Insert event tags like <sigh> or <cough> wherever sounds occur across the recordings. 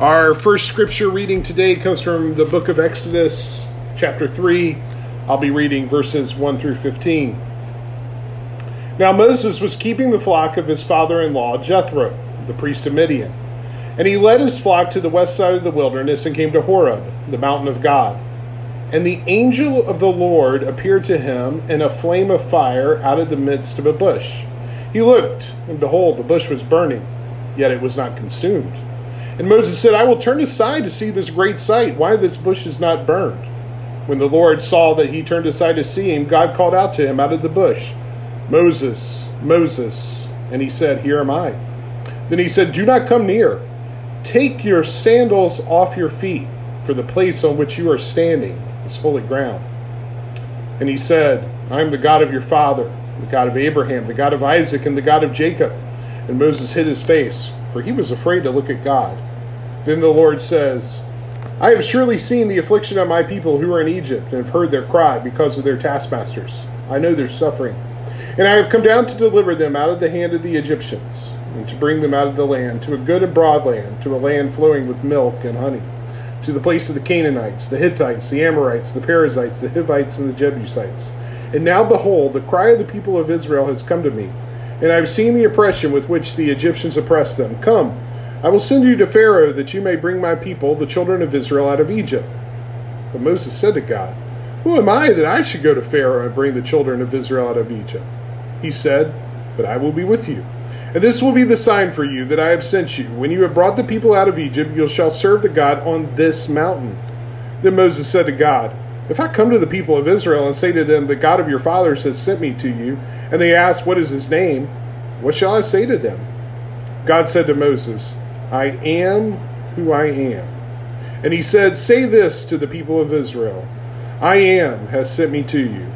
Our first scripture reading today comes from the book of Exodus, chapter 3. I'll be reading verses 1 through 15. Now Moses was keeping the flock of his father in law, Jethro, the priest of Midian. And he led his flock to the west side of the wilderness and came to Horeb, the mountain of God. And the angel of the Lord appeared to him in a flame of fire out of the midst of a bush. He looked, and behold, the bush was burning, yet it was not consumed. And Moses said, I will turn aside to see this great sight, why this bush is not burned. When the Lord saw that he turned aside to see him, God called out to him out of the bush, Moses, Moses. And he said, Here am I. Then he said, Do not come near. Take your sandals off your feet, for the place on which you are standing is holy ground. And he said, I am the God of your father, the God of Abraham, the God of Isaac, and the God of Jacob. And Moses hid his face for he was afraid to look at God. Then the Lord says, I have surely seen the affliction of my people who are in Egypt, and have heard their cry because of their taskmasters. I know their suffering. And I have come down to deliver them out of the hand of the Egyptians, and to bring them out of the land to a good and broad land, to a land flowing with milk and honey, to the place of the Canaanites, the Hittites, the Amorites, the Perizzites, the Hivites, and the Jebusites. And now behold, the cry of the people of Israel has come to me and I have seen the oppression with which the Egyptians oppress them. Come, I will send you to Pharaoh, that you may bring my people, the children of Israel, out of Egypt. But Moses said to God, Who am I that I should go to Pharaoh and bring the children of Israel out of Egypt? He said, But I will be with you. And this will be the sign for you that I have sent you. When you have brought the people out of Egypt, you shall serve the God on this mountain. Then Moses said to God, If I come to the people of Israel and say to them, The God of your fathers has sent me to you, and they asked, What is his name? What shall I say to them? God said to Moses, I am who I am. And he said, Say this to the people of Israel I am has sent me to you.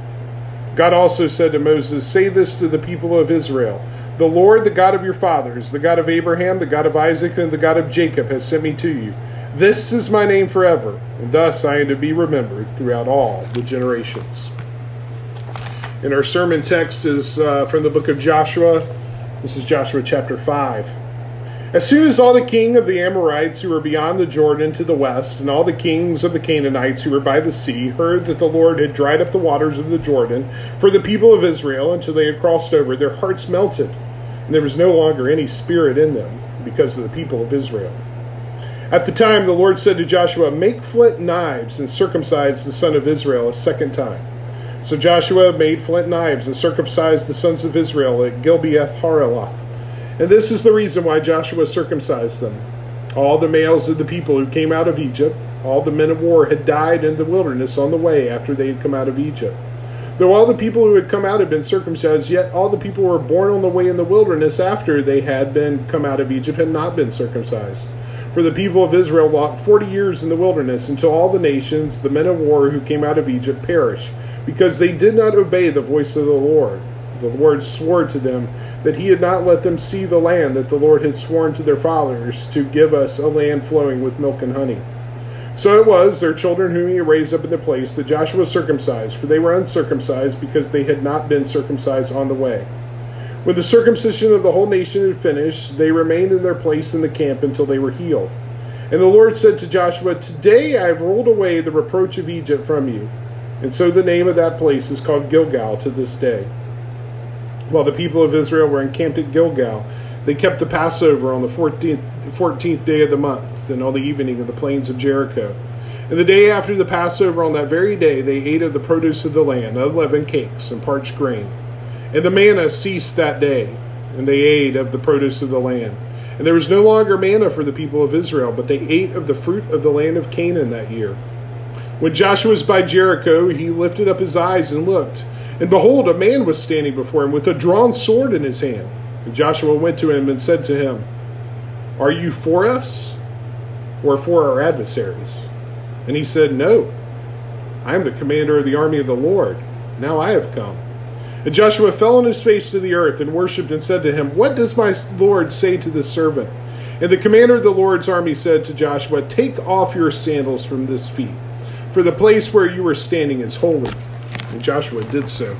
God also said to Moses, Say this to the people of Israel The Lord, the God of your fathers, the God of Abraham, the God of Isaac, and the God of Jacob, has sent me to you. This is my name forever, and thus I am to be remembered throughout all the generations. And our sermon text is uh, from the book of Joshua. This is Joshua chapter 5. As soon as all the king of the Amorites who were beyond the Jordan to the west, and all the kings of the Canaanites who were by the sea, heard that the Lord had dried up the waters of the Jordan for the people of Israel until they had crossed over, their hearts melted, and there was no longer any spirit in them because of the people of Israel. At the time, the Lord said to Joshua, Make flint knives and circumcise the son of Israel a second time. So Joshua made flint knives and circumcised the sons of Israel at Gilbeath Haaraloth. And this is the reason why Joshua circumcised them. All the males of the people who came out of Egypt, all the men of war, had died in the wilderness on the way after they had come out of Egypt. Though all the people who had come out had been circumcised, yet all the people who were born on the way in the wilderness after they had been come out of Egypt had not been circumcised. For the people of Israel walked forty years in the wilderness until all the nations, the men of war who came out of Egypt, perished because they did not obey the voice of the Lord. The Lord swore to them that he had not let them see the land that the Lord had sworn to their fathers to give us a land flowing with milk and honey. So it was, their children whom he raised up in the place, that Joshua circumcised, for they were uncircumcised because they had not been circumcised on the way. When the circumcision of the whole nation had finished, they remained in their place in the camp until they were healed. And the Lord said to Joshua, Today I have rolled away the reproach of Egypt from you. And so the name of that place is called Gilgal to this day. While the people of Israel were encamped at Gilgal, they kept the Passover on the 14th, 14th day of the month and on the evening of the plains of Jericho. And the day after the Passover, on that very day, they ate of the produce of the land, unleavened cakes and parched grain. And the manna ceased that day, and they ate of the produce of the land. And there was no longer manna for the people of Israel, but they ate of the fruit of the land of Canaan that year. When Joshua was by Jericho, he lifted up his eyes and looked. And behold, a man was standing before him with a drawn sword in his hand. And Joshua went to him and said to him, Are you for us or for our adversaries? And he said, No. I am the commander of the army of the Lord. Now I have come. And Joshua fell on his face to the earth and worshipped and said to him, What does my Lord say to this servant? And the commander of the Lord's army said to Joshua, Take off your sandals from this feet for the place where you are standing is holy. And Joshua did so.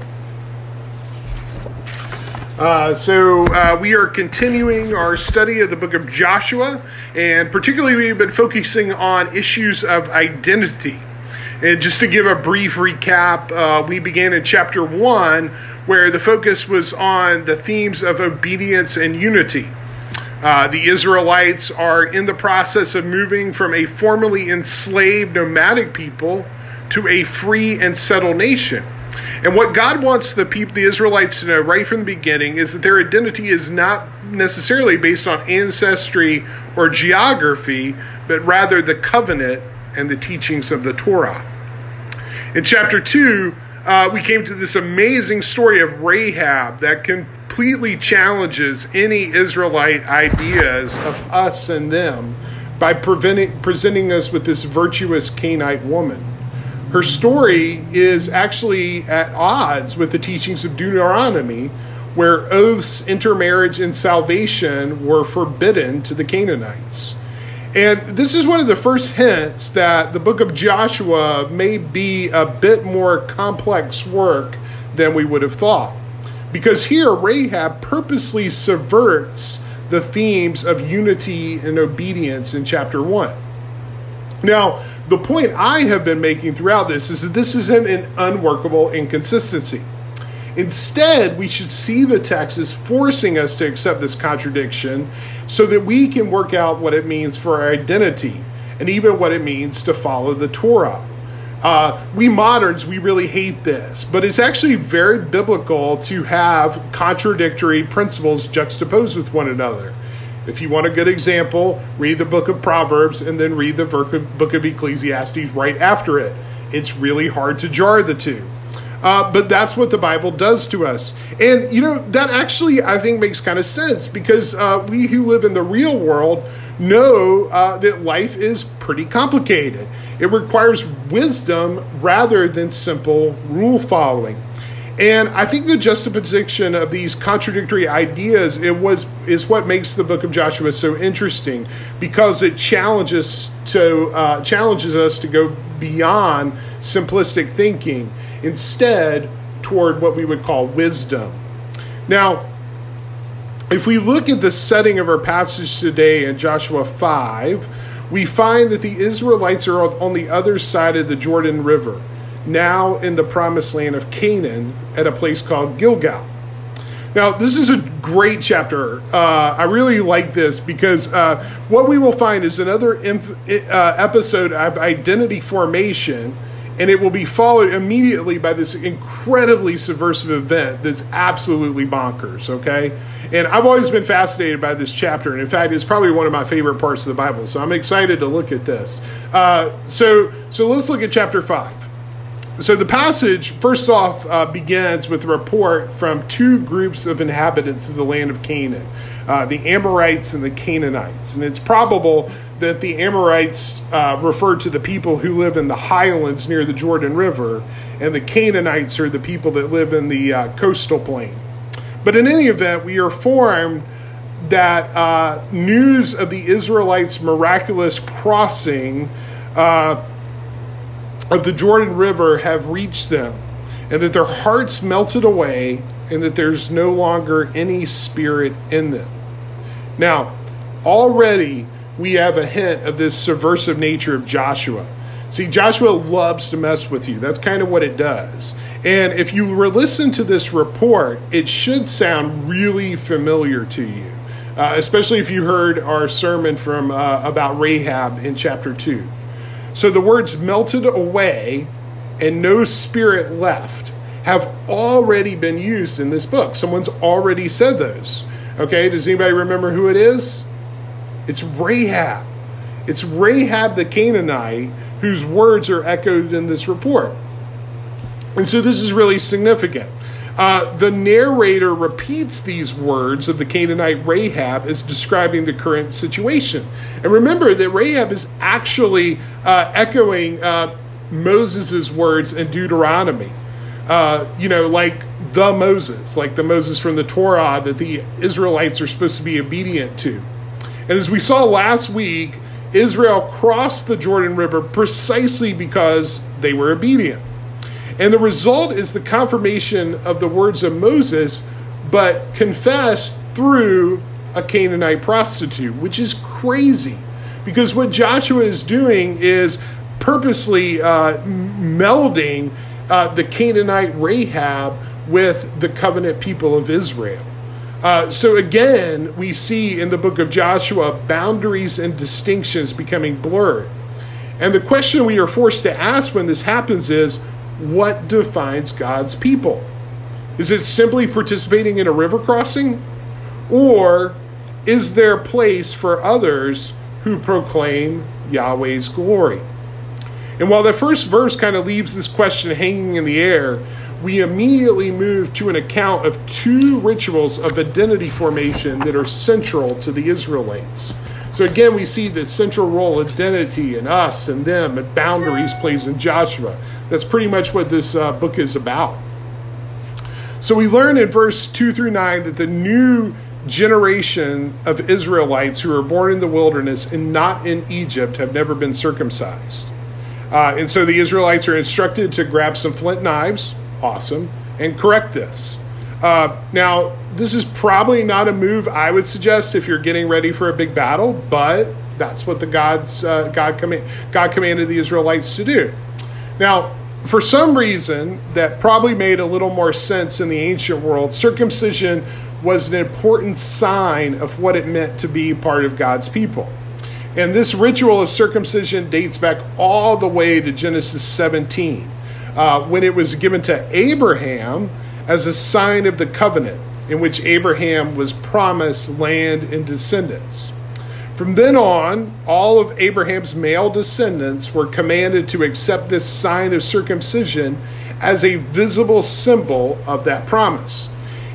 Uh, so, uh, we are continuing our study of the book of Joshua, and particularly we've been focusing on issues of identity. And just to give a brief recap, uh, we began in chapter 1, where the focus was on the themes of obedience and unity. Uh, the Israelites are in the process of moving from a formerly enslaved nomadic people to a free and settled nation. And what God wants the people, the Israelites, to know right from the beginning is that their identity is not necessarily based on ancestry or geography, but rather the covenant and the teachings of the Torah. In chapter 2, uh, we came to this amazing story of Rahab that completely challenges any Israelite ideas of us and them by presenting us with this virtuous Canaanite woman her story is actually at odds with the teachings of Deuteronomy, where oaths, intermarriage, and salvation were forbidden to the Canaanites. And this is one of the first hints that the book of Joshua may be a bit more complex work than we would have thought. Because here, Rahab purposely subverts the themes of unity and obedience in chapter 1. Now, the point I have been making throughout this is that this isn't an unworkable inconsistency. Instead, we should see the text as forcing us to accept this contradiction so that we can work out what it means for our identity and even what it means to follow the Torah. Uh, we moderns, we really hate this, but it's actually very biblical to have contradictory principles juxtaposed with one another. If you want a good example, read the book of Proverbs and then read the book of Ecclesiastes right after it. It's really hard to jar the two. Uh, but that's what the Bible does to us. And, you know, that actually, I think, makes kind of sense because uh, we who live in the real world know uh, that life is pretty complicated. It requires wisdom rather than simple rule following. And I think the juxtaposition of these contradictory ideas it was is what makes the book of Joshua so interesting because it challenges to uh, challenges us to go beyond simplistic thinking, instead toward what we would call wisdom. Now, if we look at the setting of our passage today in Joshua 5, we find that the Israelites are on the other side of the Jordan River now in the promised land of Canaan at a place called Gilgal. Now, this is a great chapter. Uh, I really like this because uh, what we will find is another inf- uh, episode of identity formation, and it will be followed immediately by this incredibly subversive event that's absolutely bonkers, okay? And I've always been fascinated by this chapter, and in fact, it's probably one of my favorite parts of the Bible, so I'm excited to look at this. Uh, so, so let's look at chapter 5. So the passage, first off, uh, begins with a report from two groups of inhabitants of the land of Canaan uh, the Amorites and the Canaanites. And it's probable that the Amorites uh, refer to the people who live in the highlands near the Jordan River, and the Canaanites are the people that live in the uh, coastal plain. But in any event, we are informed that uh, news of the Israelites' miraculous crossing uh, of the Jordan River have reached them, and that their hearts melted away, and that there's no longer any spirit in them. Now, already we have a hint of this subversive nature of Joshua. See, Joshua loves to mess with you. That's kind of what it does. And if you were listen to this report, it should sound really familiar to you, uh, especially if you heard our sermon from uh, about Rahab in chapter 2. So the words melted away and no spirit left have already been used in this book. Someone's already said those. Okay, does anybody remember who it is? It's Rahab. It's Rahab the Canaanite whose words are echoed in this report. And so this is really significant. Uh, the narrator repeats these words of the Canaanite Rahab as describing the current situation. And remember that Rahab is actually uh, echoing uh, Moses' words in Deuteronomy. Uh, you know, like the Moses, like the Moses from the Torah that the Israelites are supposed to be obedient to. And as we saw last week, Israel crossed the Jordan River precisely because they were obedient. And the result is the confirmation of the words of Moses but confessed through a Canaanite prostitute, which is crazy because what Joshua is doing is purposely uh, melding uh, the Canaanite Rahab with the covenant people of Israel. Uh, so again, we see in the book of Joshua boundaries and distinctions becoming blurred. And the question we are forced to ask when this happens is what defines God's people? Is it simply participating in a river crossing? Or is there place for others who proclaim Yahweh's glory? And while the first verse kind of leaves this question hanging in the air, we immediately move to an account of two rituals of identity formation that are central to the Israelites. So again, we see the central role identity and us and them and boundaries plays in Joshua. That's pretty much what this uh, book is about. So we learn in verse 2 through 9 that the new generation of Israelites who are born in the wilderness and not in Egypt have never been circumcised. Uh, and so the Israelites are instructed to grab some flint knives, awesome, and correct this. Uh, now, this is probably not a move I would suggest if you're getting ready for a big battle, but that's what the God's uh, God command God commanded the Israelites to do. Now, for some reason that probably made a little more sense in the ancient world, circumcision was an important sign of what it meant to be part of God's people. And this ritual of circumcision dates back all the way to Genesis 17, uh, when it was given to Abraham as a sign of the covenant in which Abraham was promised land and descendants. From then on, all of Abraham's male descendants were commanded to accept this sign of circumcision as a visible symbol of that promise.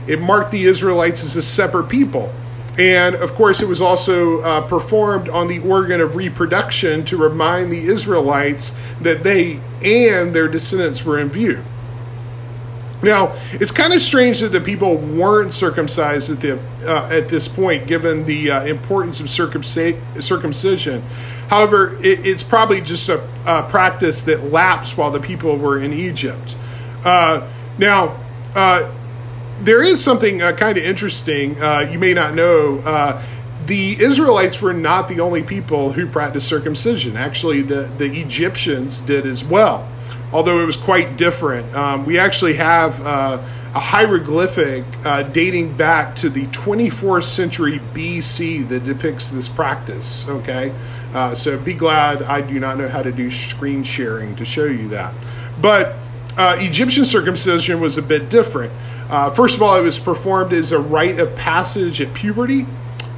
It marked the Israelites as a separate people and of course, it was also uh, performed on the organ of reproduction to remind the Israelites that they and their descendants were in view. Now, it's kind of strange that the people weren't circumcised at the uh, at this point, given the uh, importance of circumcision. However, it, it's probably just a, a, practice that lapsed while the people were in Egypt. Uh, now uh, there is something uh, kind of interesting. Uh, you may not know. Uh, the Israelites were not the only people who practiced circumcision. Actually, the, the Egyptians did as well, although it was quite different. Um, we actually have uh, a hieroglyphic uh, dating back to the 24th century BC that depicts this practice. Okay, uh, so be glad I do not know how to do screen sharing to show you that. But Egyptian circumcision was a bit different. Uh, first of all, it was performed as a rite of passage at puberty,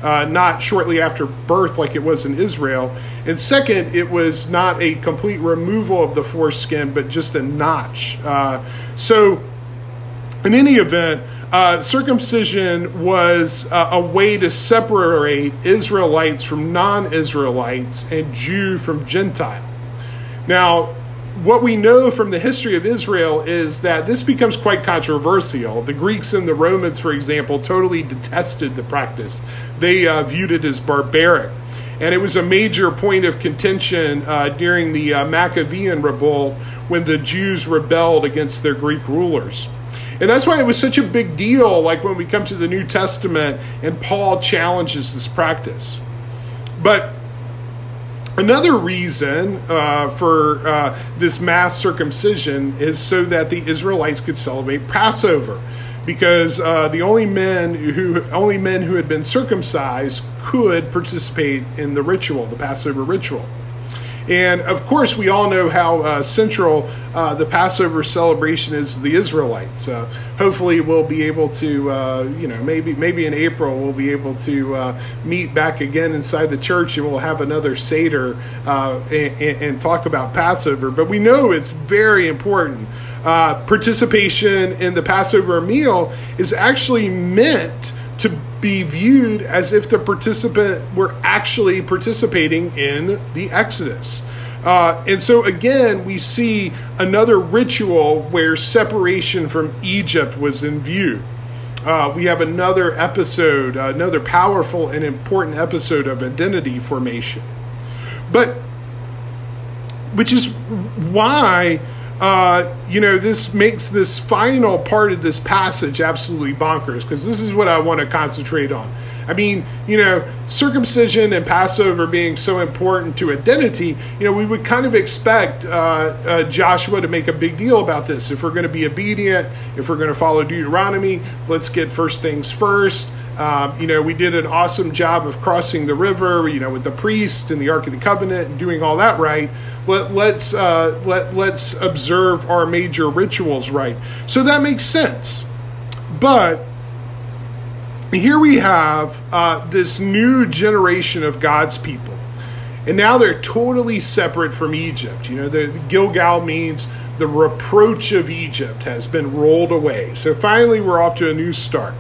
uh, not shortly after birth like it was in Israel. And second, it was not a complete removal of the foreskin, but just a notch. Uh, so, in any event, uh, circumcision was uh, a way to separate Israelites from non Israelites and Jew from Gentile. Now, what we know from the history of Israel is that this becomes quite controversial. The Greeks and the Romans, for example, totally detested the practice. They uh, viewed it as barbaric. And it was a major point of contention uh, during the uh, Maccabean revolt when the Jews rebelled against their Greek rulers. And that's why it was such a big deal, like when we come to the New Testament and Paul challenges this practice. But Another reason uh, for uh, this mass circumcision is so that the Israelites could celebrate Passover, because uh, the only men who only men who had been circumcised could participate in the ritual, the Passover ritual. And of course, we all know how uh, central uh, the Passover celebration is to the Israelites. Uh, hopefully, we'll be able to, uh, you know, maybe maybe in April we'll be able to uh, meet back again inside the church and we'll have another seder uh, and, and, talk about Passover. But we know it's very important. participation in the Passover meal is actually meant to be viewed as if the participant were actually participating in the Exodus. Uh, and so again, we see another ritual where separation from Egypt was in view. Uh, we have another episode, uh, another powerful and important episode of identity formation. But, which is why uh, you know, this makes this final part of this passage absolutely bonkers because this is what I want to concentrate on. I mean, you know, circumcision and Passover being so important to identity, you know, we would kind of expect uh, uh, Joshua to make a big deal about this. If we're going to be obedient, if we're going to follow Deuteronomy, let's get first things first. Um, you know, we did an awesome job of crossing the river, you know, with the priest and the Ark of the Covenant and doing all that right. Let, let's uh, let let's observe our major rituals right. So that makes sense. But here we have uh, this new generation of God's people, and now they're totally separate from Egypt. You know, the, the Gilgal means the reproach of Egypt has been rolled away. So finally, we're off to a new start.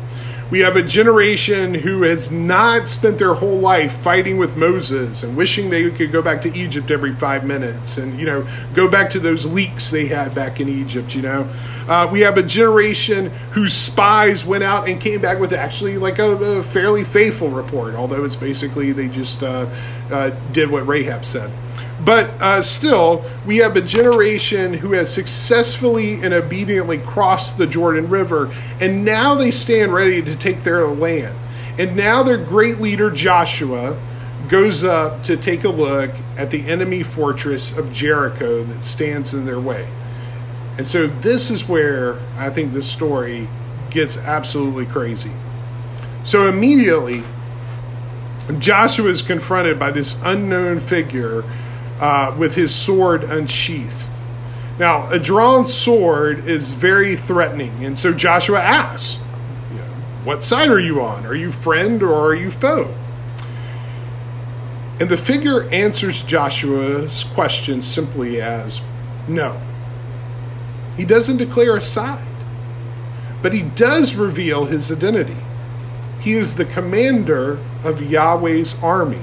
We have a generation who has not spent their whole life fighting with Moses and wishing they could go back to Egypt every five minutes and, you know, go back to those leeks they had back in Egypt, you know. Uh, we have a generation whose spies went out and came back with actually like a, a fairly faithful report, although it's basically they just uh, uh, did what Rahab said. But uh, still, we have a generation who has successfully and obediently crossed the Jordan River, and now they stand ready to take their land. And now their great leader, Joshua, goes up to take a look at the enemy fortress of Jericho that stands in their way. And so, this is where I think this story gets absolutely crazy. So, immediately, Joshua is confronted by this unknown figure uh, with his sword unsheathed. Now, a drawn sword is very threatening, and so Joshua asks, you know, What side are you on? Are you friend or are you foe? And the figure answers Joshua's question simply as no. He doesn't declare a side, but he does reveal his identity. He is the commander of Yahweh's army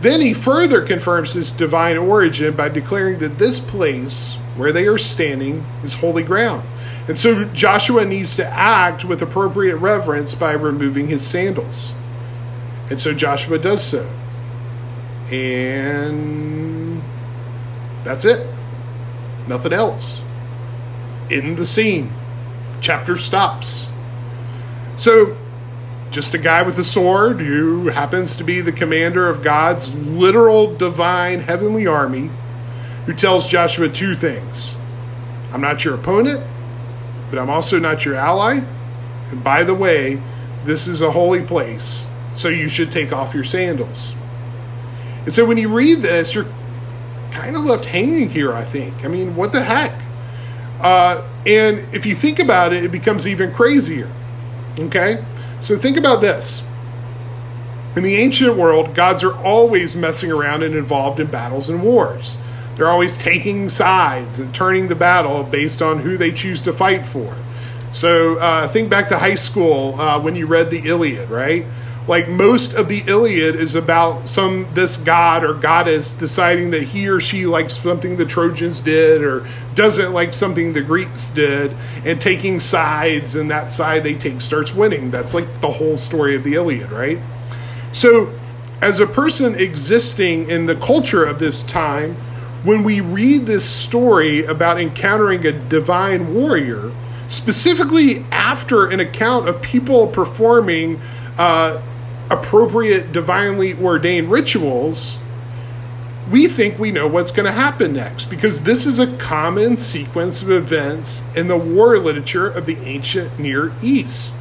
then he further confirms his divine origin by declaring that this place where they are standing is holy ground. And so Joshua needs to act with appropriate reverence by removing his sandals. And so Joshua does so. And that's it. Nothing else. In the scene. Chapter stops. So just a guy with a sword who happens to be the commander of God's literal divine heavenly army, who tells Joshua two things I'm not your opponent, but I'm also not your ally. And by the way, this is a holy place, so you should take off your sandals. And so when you read this, you're kind of left hanging here, I think. I mean, what the heck? Uh, and if you think about it, it becomes even crazier. Okay? So think about this. In the ancient world, gods are always messing around and involved in battles and wars. They're always taking sides and turning the battle based on who they choose to fight for. So uh, think back to high school uh, when you read the Iliad, right? Like most of the Iliad is about some this god or goddess deciding that he or she likes something the Trojans did or doesn't like something the Greeks did and taking sides and that side they take starts winning. That's like the whole story of the Iliad, right? So as a person existing in the culture of this time, when we read this story about encountering a divine warrior, specifically after an account of people performing uh, appropriate divinely ordained rituals, we think we know what's going to happen next because this is a common sequence of events in the war literature of the ancient Near East.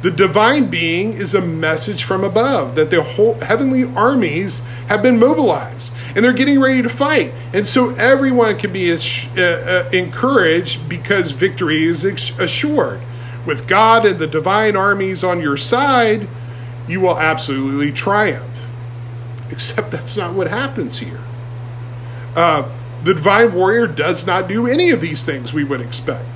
The divine being is a message from above that the whole heavenly armies have been mobilized and they're getting ready to fight. And so everyone can be uh, uh, encouraged because victory is assured. With God and the divine armies on your side, you will absolutely triumph. Except that's not what happens here. Uh, the divine warrior does not do any of these things we would expect.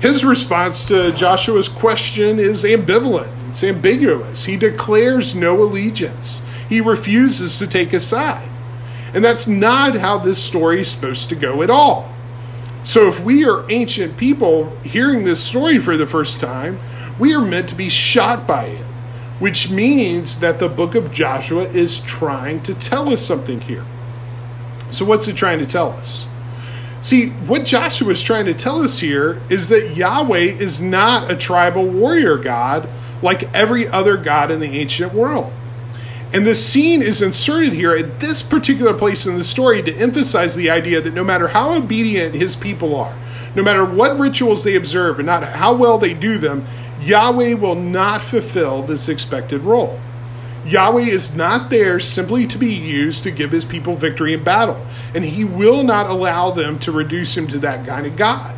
His response to Joshua's question is ambivalent, it's ambiguous. He declares no allegiance, he refuses to take a side. And that's not how this story is supposed to go at all. So, if we are ancient people hearing this story for the first time, we are meant to be shocked by it which means that the book of Joshua is trying to tell us something here. So, what's it trying to tell us? See, what Joshua is trying to tell us here is that Yahweh is not a tribal warrior God like every other God in the ancient world. And the scene is inserted here at this particular place in the story to emphasize the idea that no matter how obedient his people are, no matter what rituals they observe and not how well they do them, Yahweh will not fulfill this expected role. Yahweh is not there simply to be used to give his people victory in battle, and he will not allow them to reduce him to that kind of God.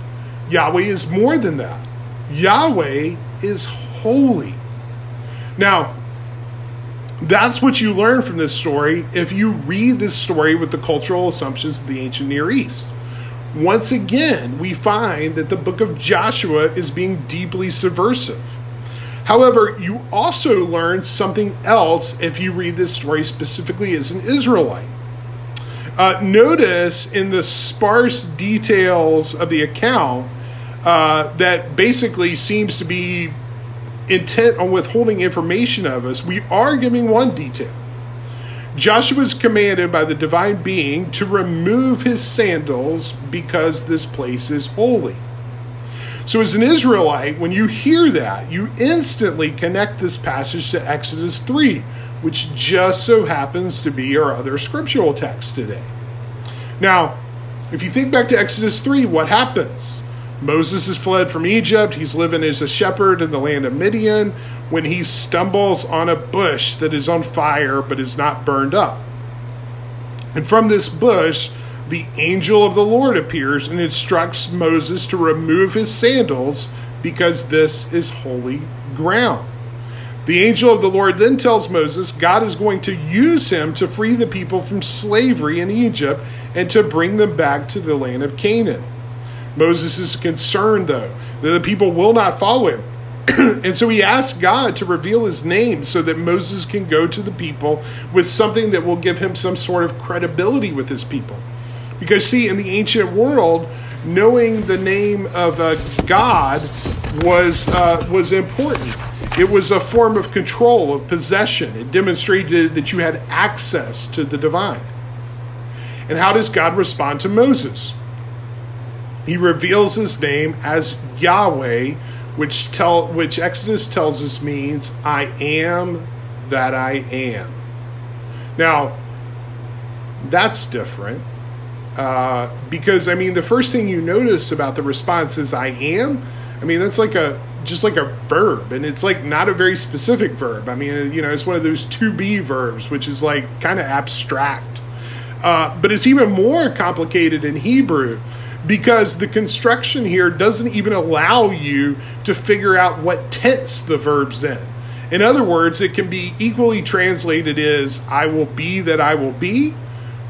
Yahweh is more than that. Yahweh is holy. Now, that's what you learn from this story if you read this story with the cultural assumptions of the ancient Near East. Once again, we find that the book of Joshua is being deeply subversive. However, you also learn something else if you read this story specifically as an Israelite. Uh, notice in the sparse details of the account uh, that basically seems to be intent on withholding information of us, we are giving one detail. Joshua is commanded by the divine being to remove his sandals because this place is holy. So, as an Israelite, when you hear that, you instantly connect this passage to Exodus 3, which just so happens to be our other scriptural text today. Now, if you think back to Exodus 3, what happens? Moses has fled from Egypt. He's living as a shepherd in the land of Midian when he stumbles on a bush that is on fire but is not burned up. And from this bush, the angel of the Lord appears and instructs Moses to remove his sandals because this is holy ground. The angel of the Lord then tells Moses God is going to use him to free the people from slavery in Egypt and to bring them back to the land of Canaan. Moses is concerned, though, that the people will not follow him. <clears throat> and so he asks God to reveal his name so that Moses can go to the people with something that will give him some sort of credibility with his people. Because, see, in the ancient world, knowing the name of a God was, uh, was important. It was a form of control, of possession. It demonstrated that you had access to the divine. And how does God respond to Moses? He reveals his name as Yahweh, which tell which Exodus tells us means I am that I am. Now, that's different uh, because I mean the first thing you notice about the response is I am. I mean that's like a just like a verb, and it's like not a very specific verb. I mean you know it's one of those to be verbs, which is like kind of abstract. Uh, but it's even more complicated in Hebrew because the construction here doesn't even allow you to figure out what tense the verb's in. In other words, it can be equally translated as I will be that I will be,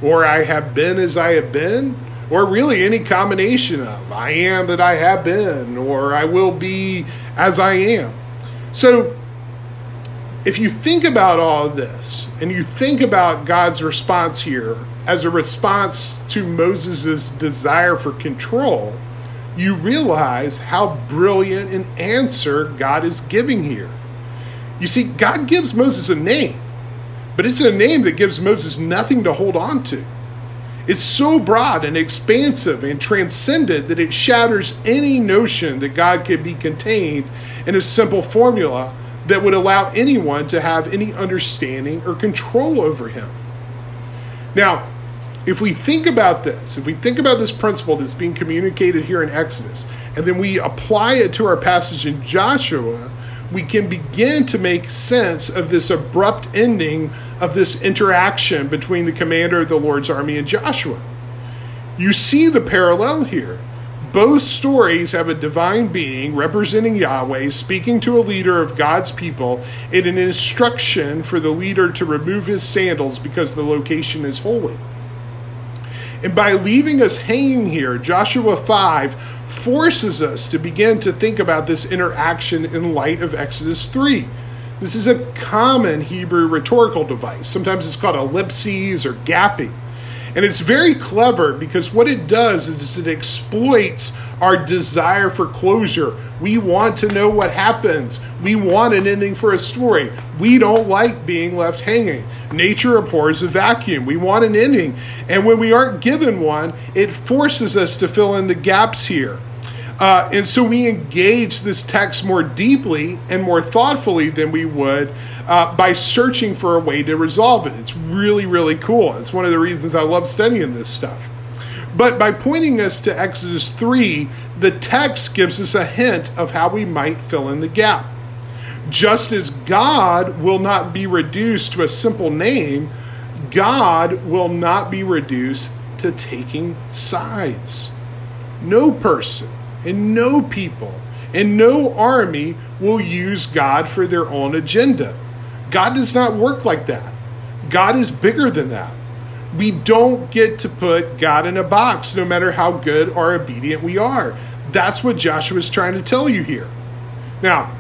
or I have been as I have been, or really any combination of I am that I have been, or I will be as I am. So if you think about all of this and you think about God's response here as a response to Moses' desire for control, you realize how brilliant an answer God is giving here. You see, God gives Moses a name, but it's a name that gives Moses nothing to hold on to. It's so broad and expansive and transcendent that it shatters any notion that God could be contained in a simple formula that would allow anyone to have any understanding or control over him. Now, if we think about this, if we think about this principle that's being communicated here in Exodus, and then we apply it to our passage in Joshua, we can begin to make sense of this abrupt ending of this interaction between the commander of the Lord's army and Joshua. You see the parallel here. Both stories have a divine being representing Yahweh speaking to a leader of God's people in an instruction for the leader to remove his sandals because the location is holy. And by leaving us hanging here, Joshua 5 forces us to begin to think about this interaction in light of Exodus 3. This is a common Hebrew rhetorical device. Sometimes it's called ellipses or gapping. And it's very clever because what it does is it exploits our desire for closure. We want to know what happens. We want an ending for a story. We don't like being left hanging. Nature abhors a vacuum. We want an ending. And when we aren't given one, it forces us to fill in the gaps here. Uh, and so we engage this text more deeply and more thoughtfully than we would uh, by searching for a way to resolve it. It's really, really cool. It's one of the reasons I love studying this stuff. But by pointing us to Exodus 3, the text gives us a hint of how we might fill in the gap. Just as God will not be reduced to a simple name, God will not be reduced to taking sides. No person and no people and no army will use God for their own agenda. God does not work like that. God is bigger than that. We don't get to put God in a box no matter how good or obedient we are. That's what Joshua is trying to tell you here. Now,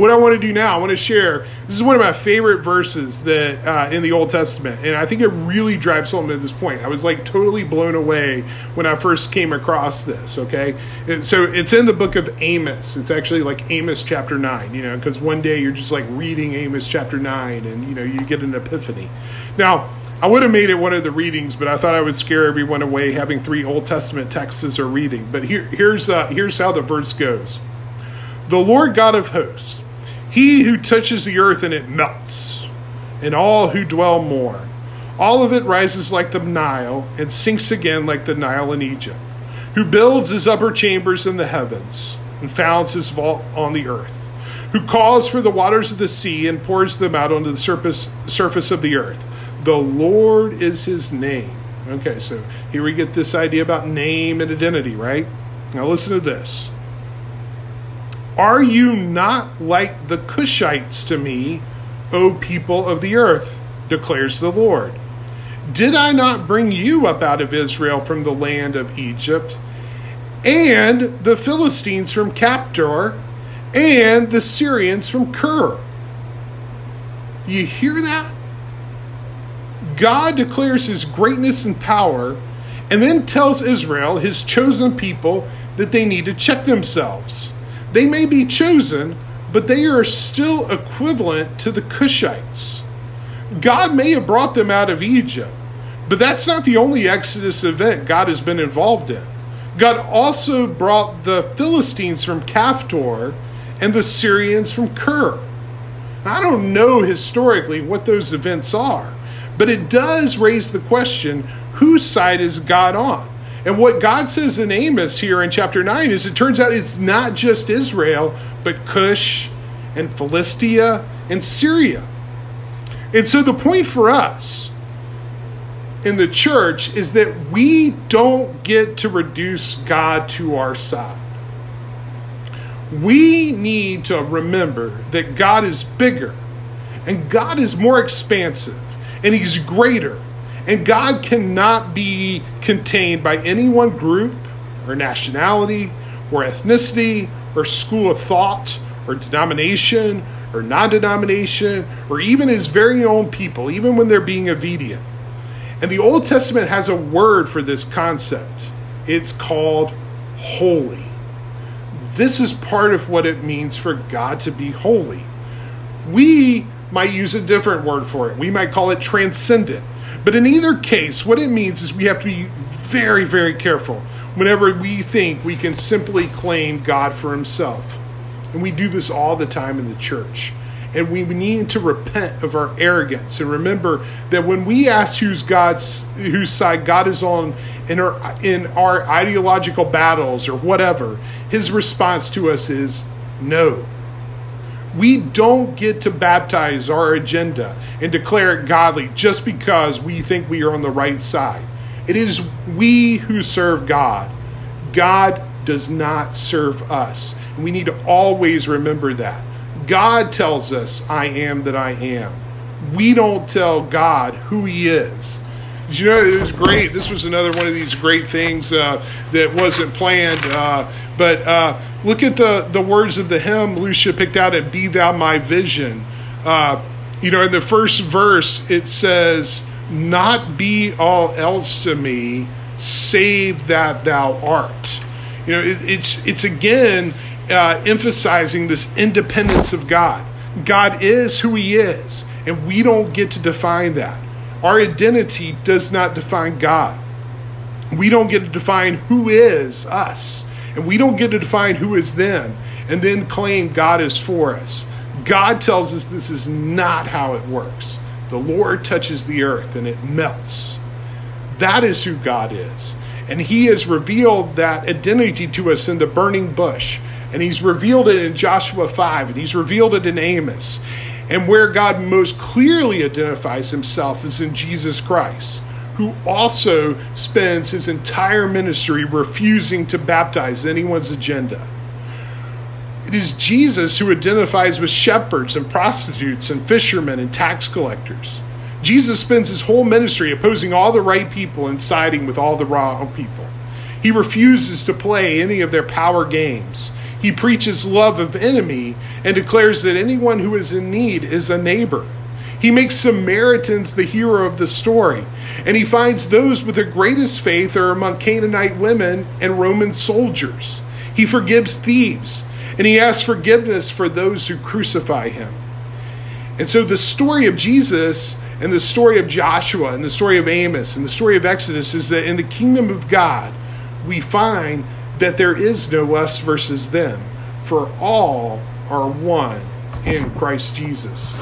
what I want to do now, I want to share. This is one of my favorite verses that uh, in the Old Testament, and I think it really drives home at this point. I was like totally blown away when I first came across this. Okay, so it's in the book of Amos. It's actually like Amos chapter nine. You know, because one day you're just like reading Amos chapter nine, and you know you get an epiphany. Now. I would have made it one of the readings, but I thought I would scare everyone away having three Old Testament texts as a reading. But here, here's uh, here's how the verse goes: The Lord God of hosts he who touches the earth and it melts, and all who dwell mourn. All of it rises like the Nile and sinks again like the Nile in Egypt. Who builds his upper chambers in the heavens and founds his vault on the earth. Who calls for the waters of the sea and pours them out onto the surface, surface of the earth. The Lord is his name. Okay, so here we get this idea about name and identity, right? Now listen to this. Are you not like the Cushites to me, O people of the earth? declares the Lord. Did I not bring you up out of Israel from the land of Egypt, and the Philistines from Caphtor, and the Syrians from Kir? You hear that? God declares his greatness and power, and then tells Israel, his chosen people, that they need to check themselves. They may be chosen, but they are still equivalent to the Cushites. God may have brought them out of Egypt, but that's not the only Exodus event God has been involved in. God also brought the Philistines from Caphtor and the Syrians from Kir. I don't know historically what those events are, but it does raise the question whose side is God on? And what God says in Amos here in chapter 9 is it turns out it's not just Israel, but Cush and Philistia and Syria. And so the point for us in the church is that we don't get to reduce God to our side. We need to remember that God is bigger and God is more expansive and He's greater and God cannot be contained by any one group or nationality or ethnicity or school of thought or denomination or non denomination or even his very own people, even when they're being obedient. And the Old Testament has a word for this concept it's called holy. This is part of what it means for God to be holy. We might use a different word for it. We might call it transcendent. But in either case, what it means is we have to be very, very careful whenever we think we can simply claim God for Himself. And we do this all the time in the church. And we need to repent of our arrogance and remember that when we ask who's God's whose side God is on in our in our ideological battles or whatever, his response to us is no. We don't get to baptize our agenda and declare it godly just because we think we are on the right side. It is we who serve God. God does not serve us. And we need to always remember that. God tells us, I am that I am. We don't tell God who He is. You know, it was great. This was another one of these great things uh, that wasn't planned. Uh, but uh, look at the, the words of the hymn Lucia picked out at Be Thou My Vision. Uh, you know, in the first verse, it says, not be all else to me save that thou art. You know, it, it's it's again uh, emphasizing this independence of God. God is who He is, and we don't get to define that. Our identity does not define God. We don't get to define who is us, and we don't get to define who is them, and then claim God is for us. God tells us this is not how it works. The Lord touches the earth and it melts. That is who God is. And He has revealed that identity to us in the burning bush. And He's revealed it in Joshua 5, and He's revealed it in Amos. And where God most clearly identifies Himself is in Jesus Christ, who also spends His entire ministry refusing to baptize anyone's agenda. It is Jesus who identifies with shepherds and prostitutes and fishermen and tax collectors. Jesus spends his whole ministry opposing all the right people and siding with all the wrong people. He refuses to play any of their power games. He preaches love of enemy and declares that anyone who is in need is a neighbor. He makes Samaritans the hero of the story, and he finds those with the greatest faith are among Canaanite women and Roman soldiers. He forgives thieves and he asks forgiveness for those who crucify him. And so the story of Jesus and the story of Joshua and the story of Amos and the story of Exodus is that in the kingdom of God, we find that there is no us versus them, for all are one in Christ Jesus.